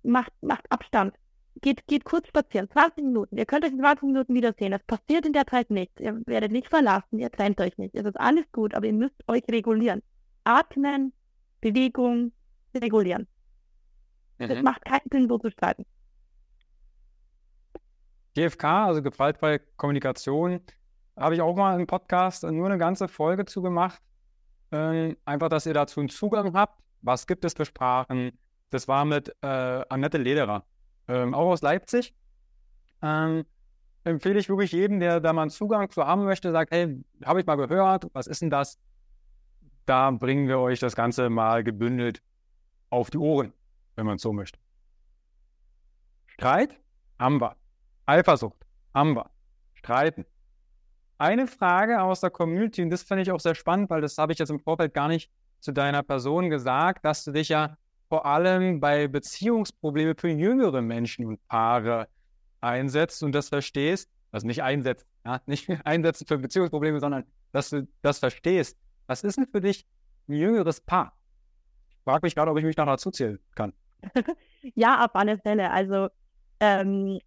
macht, macht Abstand. Geht, geht kurz spazieren, 20 Minuten. Ihr könnt euch in 20 Minuten wiedersehen. Das passiert in der Zeit nichts. Ihr werdet nicht verlassen, ihr trennt euch nicht. Es ist alles gut, aber ihr müsst euch regulieren. Atmen, Bewegung, regulieren. Es mhm. macht keinen Sinn, so zu streiten. GFK, also gewaltfreie Kommunikation, habe ich auch mal einen Podcast nur eine ganze Folge zu gemacht. Ähm, einfach, dass ihr dazu einen Zugang habt. Was gibt es für Sprachen? Das war mit äh, Annette Lederer, ähm, auch aus Leipzig. Ähm, empfehle ich wirklich jedem, der da mal einen Zugang zu haben möchte, sagt, hey, habe ich mal gehört, was ist denn das? Da bringen wir euch das Ganze mal gebündelt auf die Ohren, wenn man es so möchte. Streit wir. Eifersucht haben wir. Streiten. Eine Frage aus der Community, und das finde ich auch sehr spannend, weil das habe ich jetzt im Vorfeld gar nicht zu deiner Person gesagt, dass du dich ja vor allem bei Beziehungsproblemen für jüngere Menschen und Paare einsetzt und das verstehst, also nicht einsetzt, ja, nicht einsetzen für Beziehungsprobleme, sondern dass du das verstehst. Was ist denn für dich ein jüngeres Paar? Ich frage mich gerade, ob ich mich noch dazu zählen kann. ja, auf alle Fälle. Also ähm,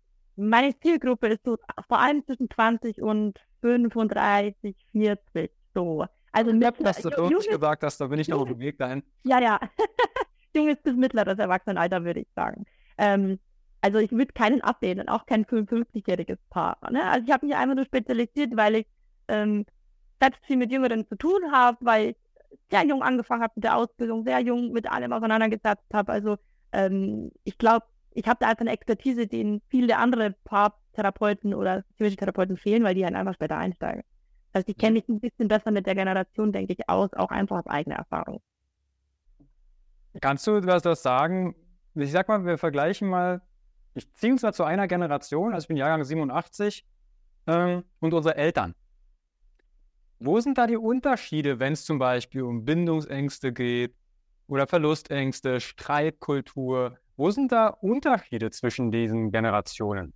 meine Zielgruppe ist so vor allem zwischen 20 und 35, 40 so. Also ich habe das so junges, gesagt hast, da bin ich noch auf dem Weg dahin. Ja, ja. junges bis mittleres Erwachsenenalter, würde ich sagen. Ähm, also ich würde keinen ablehnen, auch kein 55-jähriges Paar. Ne? Also ich habe mich einfach nur spezialisiert, weil ich ähm, selbst viel mit Jüngeren zu tun habe, weil ich sehr jung angefangen habe mit der Ausbildung, sehr jung mit allem auseinandergesetzt habe. Also ähm, ich glaube, ich habe da einfach eine Expertise, denen viele andere Paartherapeuten oder systemische Therapeuten fehlen, weil die halt einfach später einsteigen. Das heißt, ich kenne mich ein bisschen besser mit der Generation, denke ich, aus, auch einfach aus eigener Erfahrung. Kannst du was das sagen? Ich sag mal, wir vergleichen mal, ich ziehe uns mal zu einer Generation, also ich bin Jahrgang 87, ähm, und unsere Eltern. Wo sind da die Unterschiede, wenn es zum Beispiel um Bindungsängste geht oder Verlustängste, Streitkultur, Wo sind da Unterschiede zwischen diesen Generationen?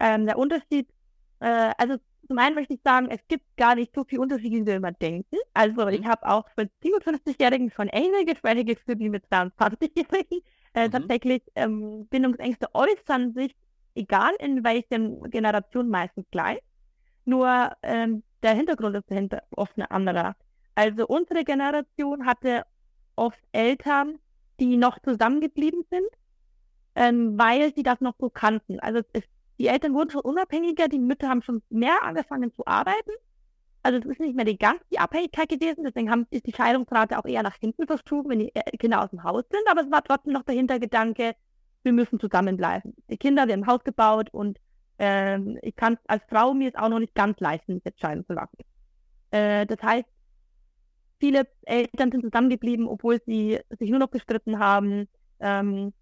Ähm, der Unterschied, äh, also zum einen möchte ich sagen, es gibt gar nicht so viel Unterschiede, wie wir immer denken. Also ich mhm. habe auch mit 57-Jährigen schon ähnliche Gespräche geführt wie mit 22-Jährigen. Äh, mhm. Tatsächlich, ähm, Bindungsängste äußern sich, egal in welchen Generation, meistens gleich. Nur ähm, der Hintergrund ist dahinter oft ein anderer. Also unsere Generation hatte oft Eltern, die noch zusammengeblieben sind, ähm, weil sie das noch so kannten. Also es, die Eltern wurden schon unabhängiger, die Mütter haben schon mehr angefangen zu arbeiten. Also es ist nicht mehr die ganz die Abhängigkeit gewesen, deswegen haben, ist die Scheidungsrate auch eher nach hinten verschoben, wenn die äh, Kinder aus dem Haus sind, aber es war trotzdem noch der Hintergedanke, wir müssen zusammenbleiben. Die Kinder, wir haben ein Haus gebaut und ähm, ich kann als Frau mir es auch noch nicht ganz leisten, jetzt scheiden zu lassen. Äh, das heißt, viele Eltern sind zusammengeblieben, obwohl sie sich nur noch gestritten haben, ähm,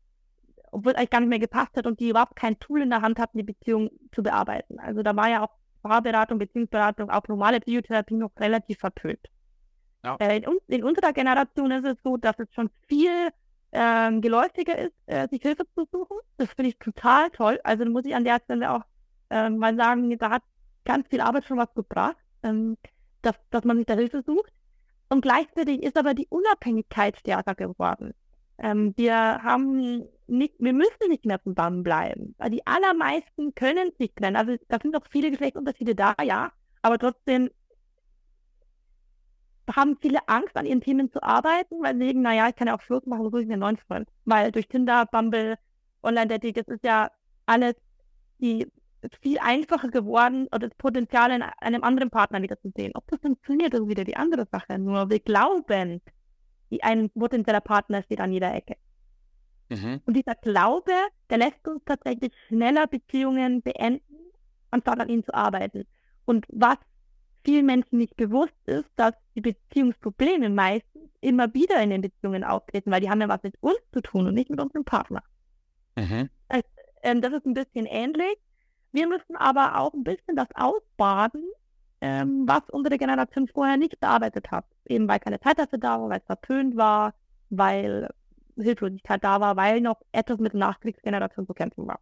obwohl es eigentlich gar nicht mehr gepasst hat und die überhaupt kein Tool in der Hand hatten, die Beziehung zu bearbeiten. Also da war ja auch Paarberatung, Beziehungsberatung, auch normale Psychotherapie noch relativ verpönt. Ja. Äh, in, in, unserer Generation ist es so, dass es schon viel ähm, geläufiger ist, äh, sich Hilfe zu suchen. Das finde ich total toll. Also muss ich an der Stelle auch ähm, mal sagen, da hat ganz viel Arbeit schon was gebracht, ähm, dass, dass man sich da Hilfe sucht. Und gleichzeitig ist aber die Unabhängigkeit stärker geworden. Ähm, wir haben nicht, wir müssen nicht mehr zusammenbleiben, weil die allermeisten können sich trennen. Also da sind auch viele Geschlechtsunterschiede da, ja, aber trotzdem haben viele Angst, an ihren Themen zu arbeiten, weil sie denken, naja, ich kann ja auch Schluss machen, suche ich mir einen neuen Freund. Weil durch Tinder, Bumble, Online-Dating, das ist ja alles die viel einfacher geworden oder das Potenzial in einem anderen Partner wieder zu sehen. Ob das funktioniert, ist wieder die andere Sache. Nur wir glauben, ein potenzieller Partner steht an jeder Ecke. Mhm. Und dieser Glaube, der lässt uns tatsächlich schneller Beziehungen beenden, anstatt an ihnen zu arbeiten. Und was vielen Menschen nicht bewusst ist, dass die Beziehungsprobleme meistens immer wieder in den Beziehungen auftreten, weil die haben ja was mit uns zu tun und nicht mit unserem Partner. Mhm. Das, äh, das ist ein bisschen ähnlich. Wir müssen aber auch ein bisschen das ausbaden, ähm, was unsere Generation vorher nicht bearbeitet hat. Eben weil keine Zeit dafür da war, weil es verpönt war, weil Hilflosigkeit da war, weil noch etwas mit der Nachkriegsgeneration zu kämpfen war.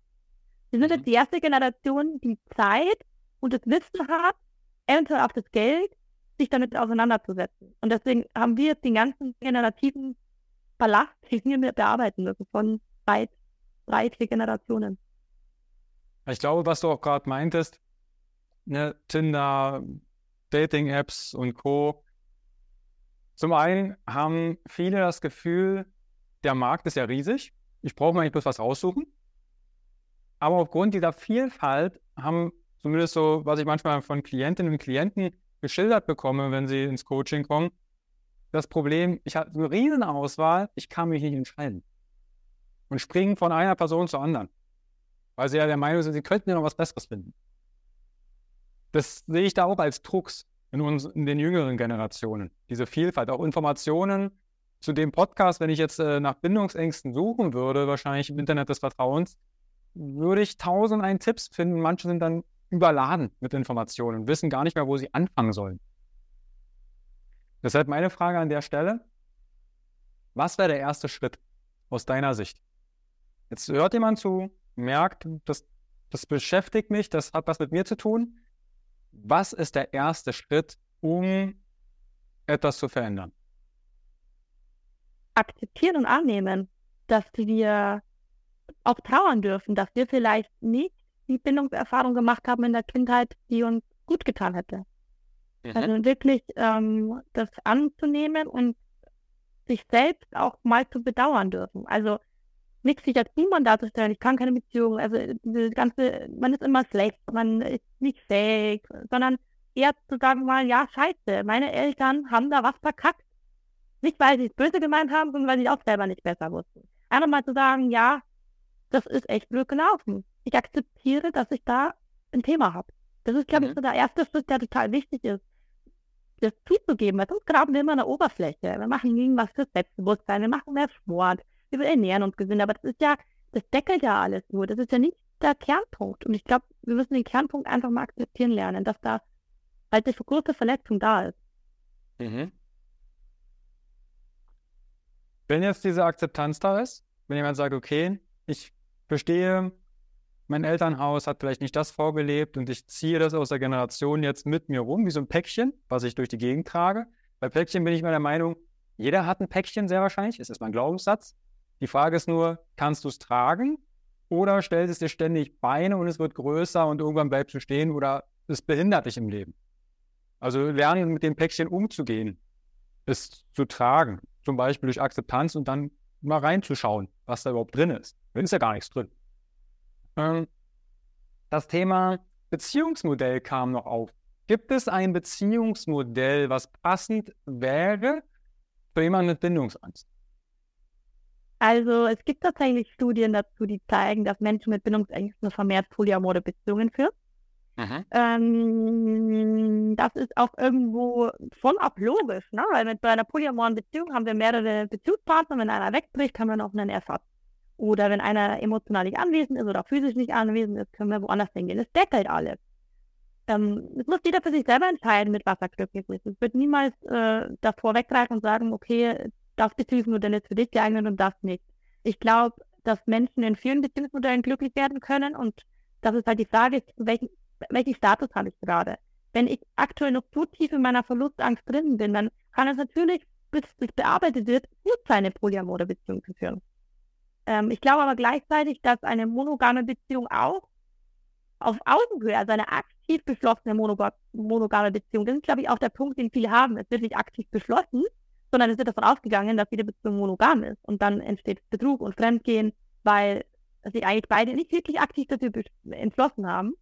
Wir sind mhm. jetzt die erste Generation, die Zeit und das Wissen hat, eventuell auch das Geld, sich damit auseinanderzusetzen. Und deswegen haben wir jetzt den ganzen generativen Ballast, den wir bearbeiten müssen, von drei, drei, vier Generationen. Ich glaube, was du auch gerade meintest, ne, Tinder, Dating-Apps und Co. Zum einen haben viele das Gefühl, der Markt ist ja riesig, ich brauche mir nicht bloß was raussuchen. Aber aufgrund dieser Vielfalt haben zumindest so, was ich manchmal von Klientinnen und Klienten geschildert bekomme, wenn sie ins Coaching kommen, das Problem, ich habe eine riesen Auswahl, ich kann mich nicht entscheiden. Und springen von einer Person zur anderen. Weil sie ja der Meinung sind, sie könnten ja noch was Besseres finden. Das sehe ich da auch als Drucks in, uns, in den jüngeren Generationen. Diese Vielfalt, auch Informationen zu dem Podcast, wenn ich jetzt äh, nach Bindungsängsten suchen würde, wahrscheinlich im Internet des Vertrauens, würde ich tausend ein Tipps finden. Manche sind dann überladen mit Informationen und wissen gar nicht mehr, wo sie anfangen sollen. Deshalb meine Frage an der Stelle, was wäre der erste Schritt aus deiner Sicht? Jetzt hört jemand zu, merkt, das, das beschäftigt mich, das hat was mit mir zu tun. Was ist der erste Schritt, um etwas zu verändern? Akzeptieren und annehmen, dass wir auch trauern dürfen, dass wir vielleicht nicht die Bindungserfahrung gemacht haben in der Kindheit, die uns gut getan hätte. Mhm. Also wirklich ähm, das anzunehmen und sich selbst auch mal zu bedauern dürfen. Also nicht sich als niemand darzustellen, ich kann keine Beziehung, also diese ganze, man ist immer schlecht, man ist nicht fähig, sondern eher zu sagen mal, ja, scheiße, meine Eltern haben da was verkackt. Nicht, weil sie es böse gemeint haben, sondern weil sie auch selber nicht besser wussten. Einfach mal zu sagen, ja, das ist echt blöd gelaufen ich akzeptiere, dass ich da ein Thema habe. Das ist, glaube mhm. ich, so der erste Schritt, der total wichtig ist, das zuzugeben, weil sonst graben wir immer an der Oberfläche. Wir machen irgendwas fürs Selbstbewusstsein, wir machen mehr Sport, wir ernähren uns gesund, aber das ist ja, das deckelt ja alles nur. Das ist ja nicht der Kernpunkt. Und ich glaube, wir müssen den Kernpunkt einfach mal akzeptieren lernen, dass da halt eine große Verletzung da ist. Mhm. Wenn jetzt diese Akzeptanz da ist, wenn jemand sagt, okay, ich verstehe, mein Elternhaus hat vielleicht nicht das vorgelebt und ich ziehe das aus der Generation jetzt mit mir rum, wie so ein Päckchen, was ich durch die Gegend trage. Bei Päckchen bin ich mir der Meinung, jeder hat ein Päckchen sehr wahrscheinlich, das ist mein Glaubenssatz. Die Frage ist nur, kannst du es tragen oder stellst es dir ständig Beine und es wird größer und irgendwann bleibst du stehen oder es behindert dich im Leben. Also lernen, mit dem Päckchen umzugehen, es zu tragen, zum Beispiel durch Akzeptanz und dann mal reinzuschauen, was da überhaupt drin ist. Da ist ja gar nichts drin. Ähm, das Thema Beziehungsmodell kam noch auf. Gibt es ein Beziehungsmodell, was passend wäre für jemanden mit Bindungsangst? Also es gibt tatsächlich Studien dazu, die zeigen, dass Menschen mit Bindungsängsten vermehrt polyamore Beziehungen führen. Ähm, das ist auch irgendwo voll auch logisch, ne? weil mit, bei einer polyamoren Beziehung haben wir mehrere Beziehungspartner. Wenn einer wegbricht, haben wir noch einen Ersatz. Oder wenn einer emotional nicht anwesend ist oder physisch nicht anwesend ist, können wir woanders hingehen. Das deckelt alles. Ähm, es muss jeder für sich selber entscheiden, mit was er glücklich ist. Es wird niemals äh, davor weggreifen und sagen, okay, das Beziehungsmodell ist für dich geeignet und das nicht. Ich glaube, dass Menschen in vielen Beziehungsmodellen glücklich werden können und das ist halt die Frage, welchen, welchen Status habe ich gerade? Wenn ich aktuell noch zu tief in meiner Verlustangst drin bin, dann kann es natürlich, bis es bearbeitet wird, gut sein, eine polyamore Beziehung zu führen. Ähm, ich glaube aber gleichzeitig, dass eine monogame Beziehung auch auf Augenhöhe, also eine aktiv beschlossene monogame Beziehung, das ist, glaube ich, auch der Punkt, den viele haben. Es wird nicht aktiv beschlossen, sondern es wird davon ausgegangen, dass jede Beziehung monogam ist. Und dann entsteht Betrug und Fremdgehen, weil sich eigentlich beide nicht wirklich aktiv dafür entschlossen haben.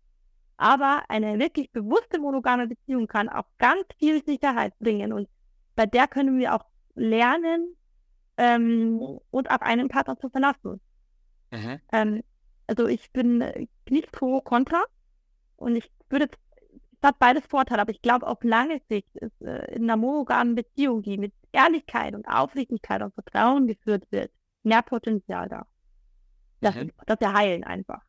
Aber eine wirklich bewusste monogame Beziehung kann auch ganz viel Sicherheit bringen. Und bei der können wir auch lernen, ähm, und auf einen Partner zu verlassen. Mhm. Ähm, also ich bin nicht pro kontra und ich würde, es hat beides Vorteile, aber ich glaube auf lange Sicht ist äh, in einer monogamen Beziehung, die mit Ehrlichkeit und Aufrichtigkeit und Vertrauen geführt wird, mehr Potenzial da. Das, mhm. das wir heilen einfach.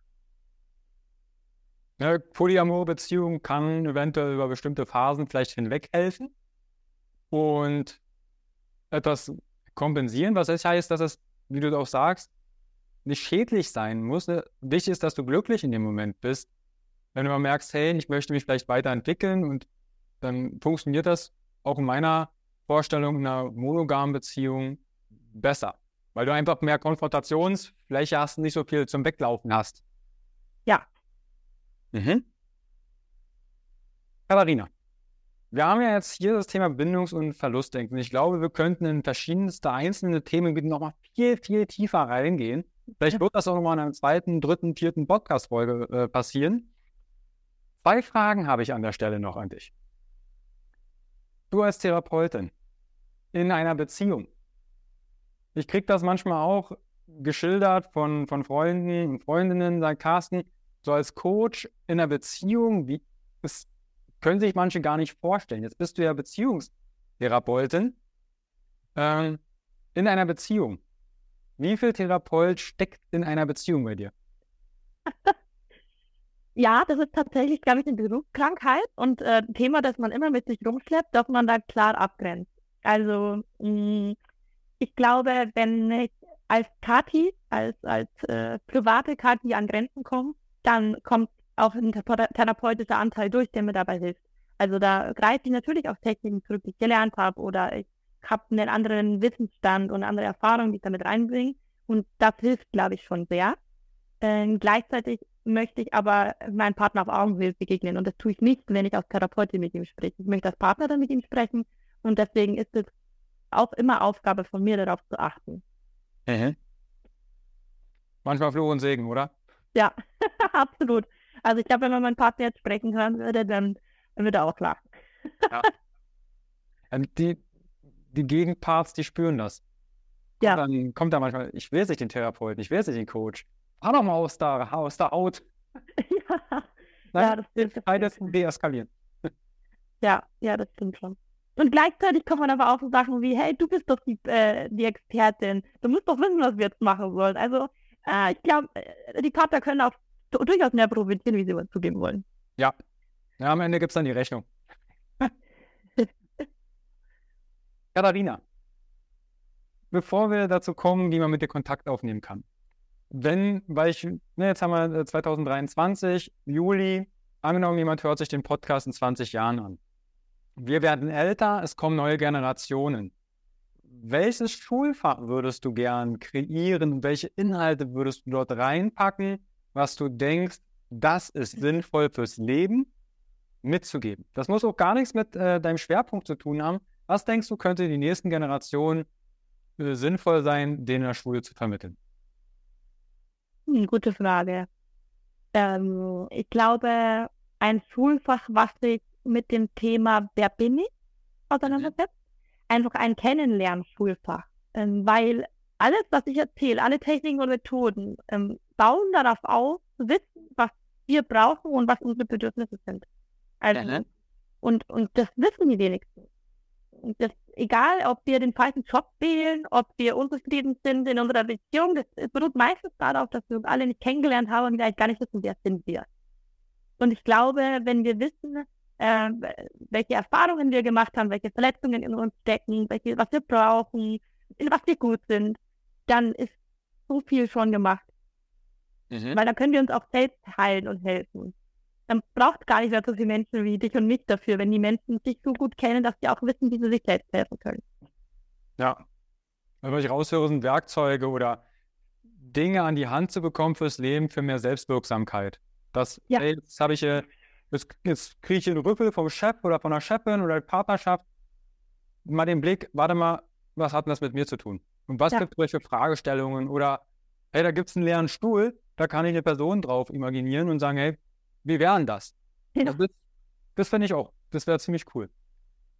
Eine polyamore Beziehung kann eventuell über bestimmte Phasen vielleicht hinweg helfen und etwas kompensieren, was das heißt, dass es, wie du auch sagst, nicht schädlich sein muss. Ne? Wichtig ist, dass du glücklich in dem Moment bist. Wenn du mal merkst, hey, ich möchte mich vielleicht weiterentwickeln und dann funktioniert das auch in meiner Vorstellung in einer monogamen Beziehung besser. Weil du einfach mehr Konfrontationsfläche hast und nicht so viel zum Weglaufen hast. Ja. Mhm. Katharina, wir haben ja jetzt hier das Thema Bindungs- und Verlustdenken. Ich glaube, wir könnten in verschiedenste einzelne Themengebiete nochmal viel, viel tiefer reingehen. Vielleicht wird das auch nochmal in einer zweiten, dritten, vierten Podcast-Folge äh, passieren. Zwei Fragen habe ich an der Stelle noch an dich. Du als Therapeutin in einer Beziehung. Ich kriege das manchmal auch geschildert von, von Freunden und Freundinnen, sagt Carsten, so als Coach in einer Beziehung, wie ist können sich manche gar nicht vorstellen. Jetzt bist du ja Beziehungstherapeutin ähm, in einer Beziehung. Wie viel Therapeut steckt in einer Beziehung bei dir? Ja, das ist tatsächlich, glaube ich, eine Berufskrankheit und äh, ein Thema, das man immer mit sich rumschleppt, dass man da klar abgrenzt. Also mh, mm, ich glaube, wenn ich als Kati, als, als äh, private Kati an Grenzen komme, dann kommt auch ein therapeutischer Anteil durch, der mir dabei hilft. Also da greife ich natürlich auf Techniken zurück, die ich gelernt habe oder ich habe einen anderen Wissensstand und eine andere Erfahrung, die ich damit reinbringe. Und das hilft, glaube ich, schon sehr. Ähm, gleichzeitig möchte ich aber meinem Partner auf Augenhöhe begegnen. Und das tue ich nicht, wenn ich als Therapeutin mit ihm spreche. Ich möchte als Partner dann mit ihm sprechen. Und deswegen ist es auch immer Aufgabe von mir, darauf zu achten. Mhm. Manchmal Fluch und Segen, oder? Ja, absolut. Also ich glaube, wenn man meinen Partner jetzt sprechen hören würde, dann, dann würde er auch lachen. Ja. Ähm, die, die Gegenparts, die spüren das. Ja. Und dann kommt da manchmal, ich will sich den Therapeuten, ich will sich den Coach. Fahr doch mal aus der, aus der Haut. ja. Nein, ja, das stimmt. Beides deeskalieren. Ja, ja, das stimmt schon. Und gleichzeitig kommt man aber auch so Sachen wie, hey, du bist doch die, äh, die Expertin. Du musst doch wissen, was wir jetzt machen sollen. Also, äh, ich glaube, äh, die Partner können auch durchaus mehr profitieren, wie sie uns zugeben wollen. Ja. ja am Ende gibt es dann die Rechnung. Katharina, bevor wir dazu kommen, wie man mit dir Kontakt aufnehmen kann. Wenn, weil ich, ne, jetzt haben wir 2023, äh, Juli, angenommen, jemand hört sich den Podcast in 20 Jahren an. Wir werden älter, es kommen neue Generationen. Welches Schulfach würdest du gern kreieren? Welche Inhalte würdest du dort reinpacken, was du denkst, das ist sinnvoll fürs Leben mitzugeben? Das muss auch gar nichts mit äh, deinem Schwerpunkt zu tun haben. Was denkst du, könnte die nächsten Generationen äh, sinnvoll sein, denen in der Schule zu vermitteln? Hm, gute Frage. Ähm, ich glaube, ein Schulfach, was sich mit dem Thema Wer bin ich auseinandersetzt, mhm. einfach ein Kennenlernschulfach. Ähm, weil alles, was ich erzähle, alle Techniken und Methoden, ähm, bauen darauf auf, zu wissen, was wir brauchen und was unsere Bedürfnisse sind. Also, mhm. und, und das wissen die wenigsten. Und das egal ob wir den falschen Job wählen, ob wir unzufrieden sind in unserer Beziehung, das, beruht meistens darauf, dass wir uns alle nicht kennengelernt haben und vielleicht gar nicht wissen, wer sind wir. Und ich glaube, wenn wir wissen, äh, welche Erfahrungen wir gemacht haben, welche Verletzungen in uns stecken, welche, was wir brauchen, in was wir gut sind, dann ist so viel schon gemacht. Mhm. Weil dann können wir uns auch selbst heilen und helfen dann braucht gar nicht mehr so viele Menschen wie dich und mich dafür, wenn die Menschen sich so gut kennen, dass sie auch wissen, wie sie sich selbst helfen können. Ja. Was ich raushöre, sind Werkzeuge oder Dinge an die Hand zu bekommen fürs Leben, für mehr Selbstwirksamkeit. Das, ja. ey, jetzt habe ich, äh, jetzt, jetzt kriege ich einen Rüffel vom Chef oder von der Chefin oder der Partnerschaft. Mal den Blick, warte mal, was hat denn das mit mir zu tun? Und was ja. gibt es für Fragestellungen? Oder, hey, da gibt es einen leeren Stuhl, da kann ich eine Person drauf imaginieren und sagen, hey, wie wären das? Ja. Das, das finde ich auch. Das wäre ziemlich cool.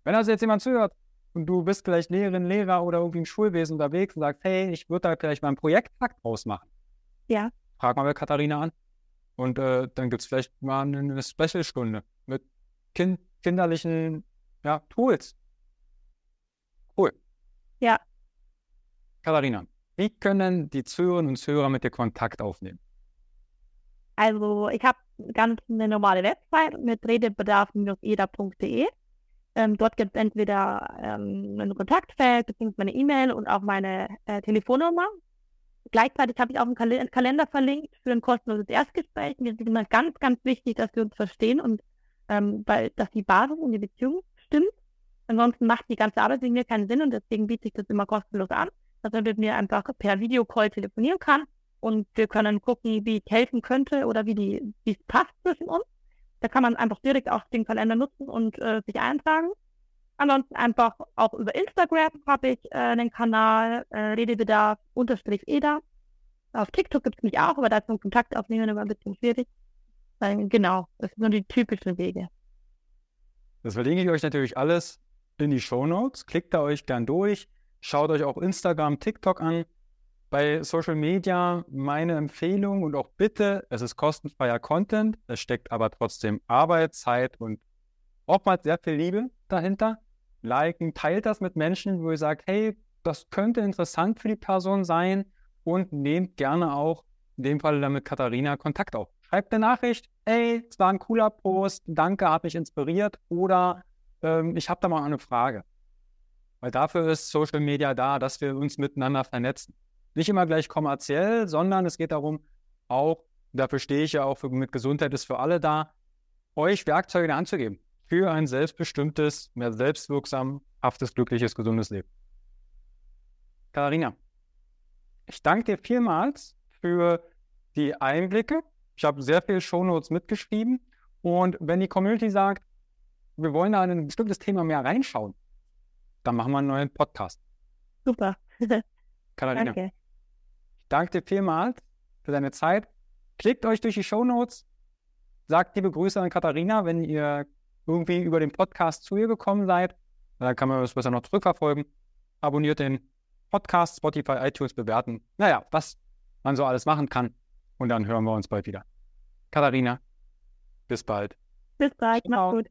Wenn also jetzt jemand zuhört und du bist vielleicht Lehrerin, Lehrer oder irgendwie im Schulwesen unterwegs und sagst, hey, ich würde da vielleicht mal einen Projekttag draus machen. Ja. Frag mal bei Katharina an. Und äh, dann gibt es vielleicht mal eine, eine Special-Stunde mit kind, kinderlichen ja, Tools. Cool. Ja. Katharina, wie können die Zuhörerinnen und Zuhörer mit dir Kontakt aufnehmen? Also ich habe ganz eine normale Website mit redebedarf-eda.de. Ähm, dort gibt es entweder ähm, ein Kontaktfeld bzw. eine E-Mail und auch meine äh, Telefonnummer. Gleichzeitig habe ich auch einen Kal Kalender verlinkt für ein kostenloses Erstgespräch. Mir ist immer ganz, ganz wichtig, dass wir uns verstehen und ähm, weil, dass die Basis und die Beziehung stimmt. Ansonsten macht die ganze Arbeit wegen mir keinen Sinn und deswegen biete ich das immer kostenlos an, dass man mit mir einfach per Videocall telefonieren kann und wir können gucken, wie ich helfen könnte oder wie die, wie es passt zwischen uns. Da kann man einfach direkt auch den Kalender nutzen und äh, sich eintragen. Ansonsten einfach auch über Instagram habe ich äh, einen Kanal, äh, Redebedarf unterstrich EDA. Auf TikTok gibt es mich auch, aber da ein Kontakt aufnehmen immer ein bisschen schwierig. Ähm, genau, das sind nur die typischen Wege. Das verlinke ich euch natürlich alles in die Show Notes. Klickt da euch gern durch. Schaut euch auch Instagram, TikTok an. Bei Social Media meine Empfehlung und auch bitte, es ist kostenfreier Content, es steckt aber trotzdem Arbeit, Zeit und oftmals sehr viel Liebe dahinter. Liken, teilt das mit Menschen, wo ihr sagt, hey, das könnte interessant für die Person sein und nehmt gerne auch in dem Fall dann mit Katharina Kontakt auf. Schreibt eine Nachricht, hey, es war ein cooler Post, danke, hat mich inspiriert oder ähm, ich habe da mal eine Frage. Weil dafür ist Social Media da, dass wir uns miteinander vernetzen. Nicht immer gleich kommerziell, sondern es geht darum, auch, dafür stehe ich ja auch für, mit Gesundheit ist für alle da, euch Werkzeuge in die Hand zu geben für ein selbstbestimmtes, mehr selbstwirksam, haftes, glückliches, gesundes Leben. Katharina, ich danke dir vielmals für die Einblicke. Ich habe sehr viele Shownotes mitgeschrieben. Und wenn die Community sagt, wir wollen da in ein bestimmtes Thema mehr reinschauen, dann machen wir einen neuen Podcast. Super. Katharina. Danke danke dir vielmals für deine Zeit. Klickt euch durch die Show Notes. Sagt liebe Grüße an Katharina, wenn ihr irgendwie über den Podcast zu ihr gekommen seid. Dann kann man das besser noch zurückverfolgen. Abonniert den Podcast, Spotify, iTunes bewerten. Naja, was man so alles machen kann. Und dann hören wir uns bald wieder. Katharina, bis bald. Bis bald, mach's gut.